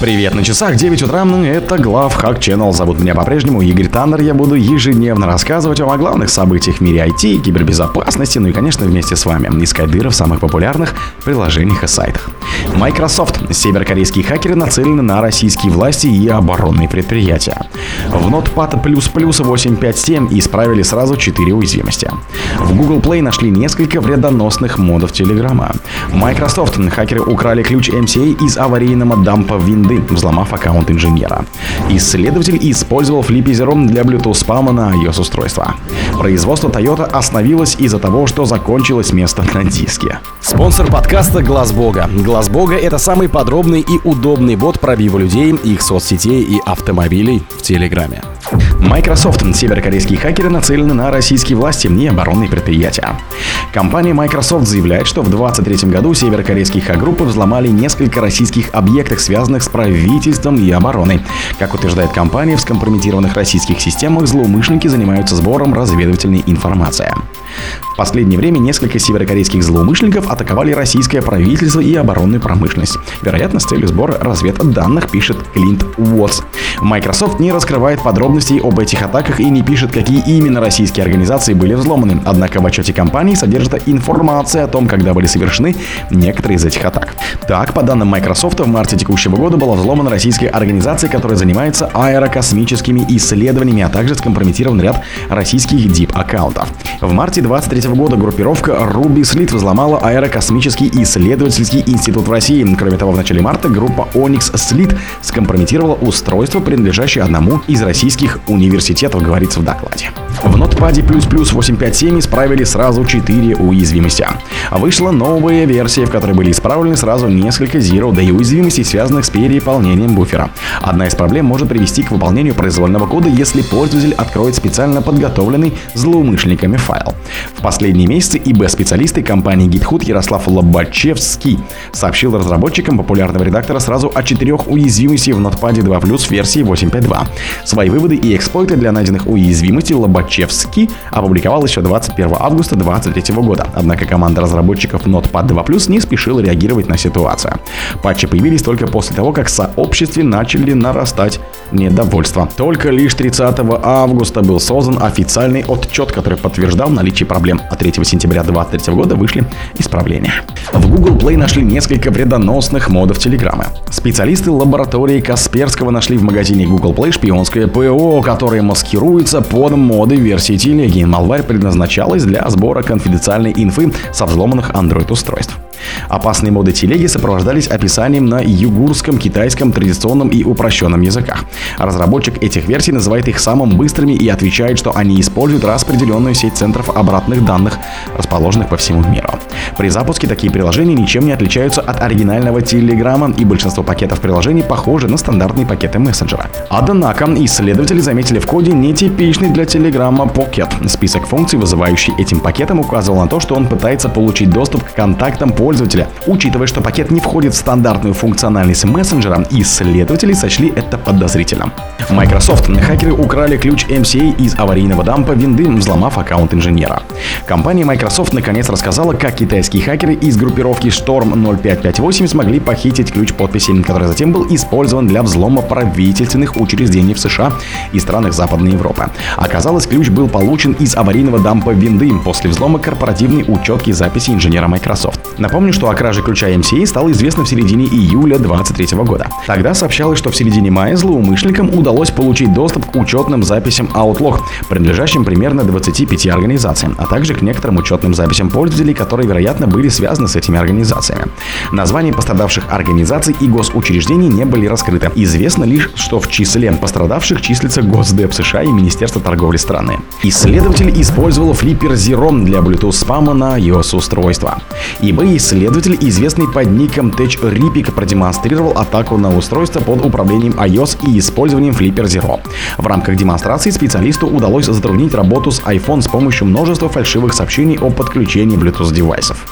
Привет на часах, 9 утра, это Глав Хак Channel. Зовут меня по-прежнему Игорь Таннер. Я буду ежедневно рассказывать вам о главных событиях в мире IT, кибербезопасности, ну и, конечно, вместе с вами искать дыры в самых популярных приложениях и сайтах. Microsoft. Северокорейские хакеры нацелены на российские власти и оборонные предприятия. В Notepad++ 8.5.7 исправили сразу 4 уязвимости. В Google Play нашли несколько вредоносных модов Телеграма. Microsoft. Хакеры украли ключ MCA из аварийного дампа команды, взломав аккаунт инженера. Исследователь использовал флипизером для Bluetooth спама на iOS-устройство. Производство Toyota остановилось из-за того, что закончилось место на диске. Спонсор подкаста Глаз Бога. Глаз Бога это самый подробный и удобный бот пробива людей, их соцсетей и автомобилей в Телеграме. Microsoft. Северокорейские хакеры нацелены на российские власти и оборонные предприятия. Компания Microsoft заявляет, что в 2023 году северокорейские хак-группы взломали несколько российских объектов, связанных с правительством и обороной. Как утверждает компания, в скомпрометированных российских системах злоумышленники занимаются сбором разведывательной информации. В последнее время несколько северокорейских злоумышленников атаковали российское правительство и оборонную промышленность. Вероятно, с целью сбора разведданных, пишет Клинт Уотс. Microsoft не раскрывает подробностей об этих атаках и не пишет, какие именно российские организации были взломаны. Однако в отчете компании содержится информация о том, когда были совершены некоторые из этих атак. Так, по данным Microsoft, в марте текущего года была взломана российская организация, которая занимается аэрокосмическими исследованиями, а также скомпрометирован ряд российских DIP-аккаунтов. В марте 2023 года группировка Ruby Slit взломала аэрокосмический исследовательский институт в России. Кроме того, в начале марта группа Onyx Slit скомпрометировала устройство, принадлежащее одному из российских университетов, говорится в докладе. В Notepad++ 8.5.7 исправили сразу 4 уязвимости. Вышла новая версия, в которой были исправлены сразу несколько Zero Day уязвимостей, связанных с переполнением буфера. Одна из проблем может привести к выполнению произвольного кода, если пользователь откроет специально подготовленный злоумышленниками файл. В последние месяцы ИБ-специалисты компании GitHub Ярослав Лобачевский сообщил разработчикам популярного редактора сразу о четырех уязвимостях в Notepad 2 версии 8.5.2. Свои выводы и эксплойты для найденных уязвимостей Лобачевский опубликовал еще 21 августа 2023 года. Однако команда разработчиков Notepad 2 не спешила реагировать на ситуацию. Патчи появились только после того, как в сообществе начали нарастать недовольство. Только лишь 30 августа был создан официальный отчет, который подтверждал наличие проблем. А 3 сентября 2023 года вышли исправления. В Google Play нашли несколько вредоносных модов Телеграма. Специалисты лаборатории Касперского нашли в магазине Google Play шпионское ПО, которое маскируется под моды версии телеги. Малварь предназначалась для сбора конфиденциальной инфы со взломанных Android-устройств. Опасные моды телеги сопровождались описанием на югурском, китайском, традиционном и упрощенном языках. Разработчик этих версий называет их самым быстрыми и отвечает, что они используют распределенную сеть центров обратных данных, расположенных по всему миру. При запуске такие приложения ничем не отличаются от оригинального Телеграма, и большинство пакетов приложений похожи на стандартные пакеты мессенджера. Однако, исследователи заметили в коде нетипичный для Телеграма Pocket. Список функций, вызывающий этим пакетом, указывал на то, что он пытается получить доступ к контактам пользователя. Учитывая, что пакет не входит в стандартную функциональность мессенджера, исследователи сочли это подозрительным. Microsoft. Хакеры украли ключ MCA из аварийного дампа винды, взломав аккаунт инженера. Компания Microsoft наконец рассказала, как китайские хакеры из группировки Storm 0558 смогли похитить ключ подписи, который затем был использован для взлома правительственных учреждений в США и странах Западной Европы. Оказалось, ключ был получен из аварийного дампа винды после взлома корпоративной учетки записи инженера Microsoft. Напомню, что о краже ключа MCA стало известно в середине июля 2023 года. Тогда сообщалось, что в середине мая злоумышленникам удалось получить доступ к учетным записям Outlook, принадлежащим примерно 25 организациям, а также к некоторым учетным записям пользователей, которые, вероятно, были связаны с этими организациями. Названия пострадавших организаций и госучреждений не были раскрыты. Известно лишь, что в числе пострадавших числится Госдеп США и Министерство торговли страны. Исследователь использовал Flipper Zero для Bluetooth спама на iOS-устройства. eBay исследователь, известный под ником Tech Ripik, продемонстрировал атаку на устройство под управлением iOS и использованием Flipper Zero. В рамках демонстрации специалисту удалось затруднить работу с iPhone с помощью множества фальшивых сообщений о подключении Bluetooth девайсов.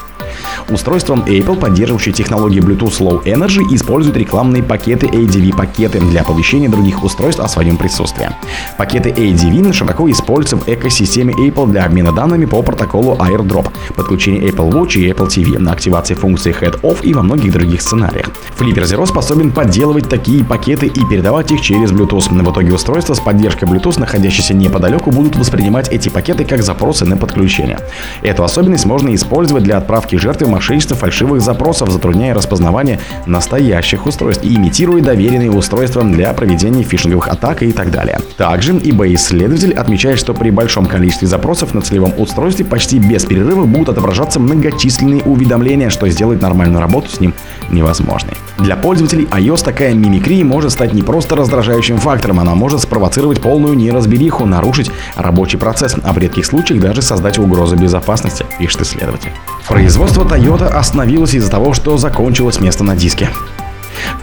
Устройства Apple, поддерживающие технологии Bluetooth Low Energy, используют рекламные пакеты ADV-пакеты для оповещения других устройств о своем присутствии. Пакеты ADV широко используются в экосистеме Apple для обмена данными по протоколу AirDrop, подключения Apple Watch и Apple TV, на активации функции Head-Off и во многих других сценариях. Flipper Zero способен подделывать такие пакеты и передавать их через Bluetooth. В итоге устройства с поддержкой Bluetooth, находящиеся неподалеку, будут воспринимать эти пакеты как запросы на подключение. Эту особенность можно использовать для отправки жертвы мошенничества фальшивых запросов, затрудняя распознавание настоящих устройств и имитируя доверенные устройства для проведения фишинговых атак и так далее. Также eBay-исследователь отмечает, что при большом количестве запросов на целевом устройстве почти без перерыва будут отображаться многочисленные уведомления, что сделает нормальную работу с ним невозможной. Для пользователей iOS такая мимикрия может стать не просто раздражающим фактором, она может спровоцировать полную неразбериху, нарушить рабочий процесс, а в редких случаях даже создать угрозу безопасности, пишет исследователь. Производство Toyota остановилось из-за того, что закончилось место на диске.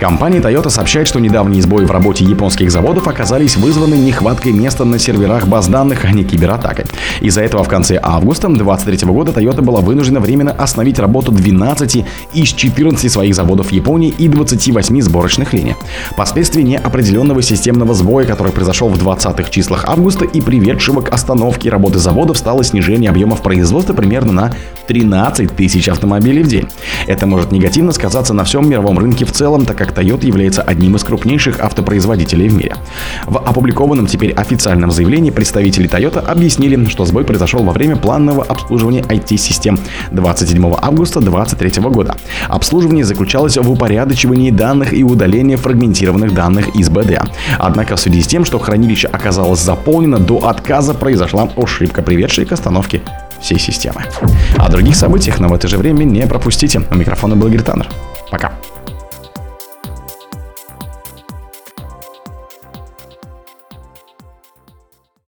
Компания Toyota сообщает, что недавние сбои в работе японских заводов оказались вызваны нехваткой места на серверах баз данных, а не кибератакой. Из-за этого в конце августа 2023 года Toyota была вынуждена временно остановить работу 12 из 14 своих заводов в Японии и 28 сборочных линий. Последствия неопределенного системного сбоя, который произошел в 20-х числах августа и приведшего к остановке работы заводов, стало снижение объемов производства примерно на 13 тысяч автомобилей в день. Это может негативно сказаться на всем мировом рынке в целом, так как Toyota является одним из крупнейших автопроизводителей в мире. В опубликованном теперь официальном заявлении представители Toyota объяснили, что сбой произошел во время планового обслуживания IT-систем 27 августа 2023 года. Обслуживание заключалось в упорядочивании данных и удалении фрагментированных данных из БД. Однако в связи с тем, что хранилище оказалось заполнено до отказа, произошла ошибка, приведшая к остановке всей системы. О других событиях, но в это же время не пропустите. У микрофона был Гританер. Пока.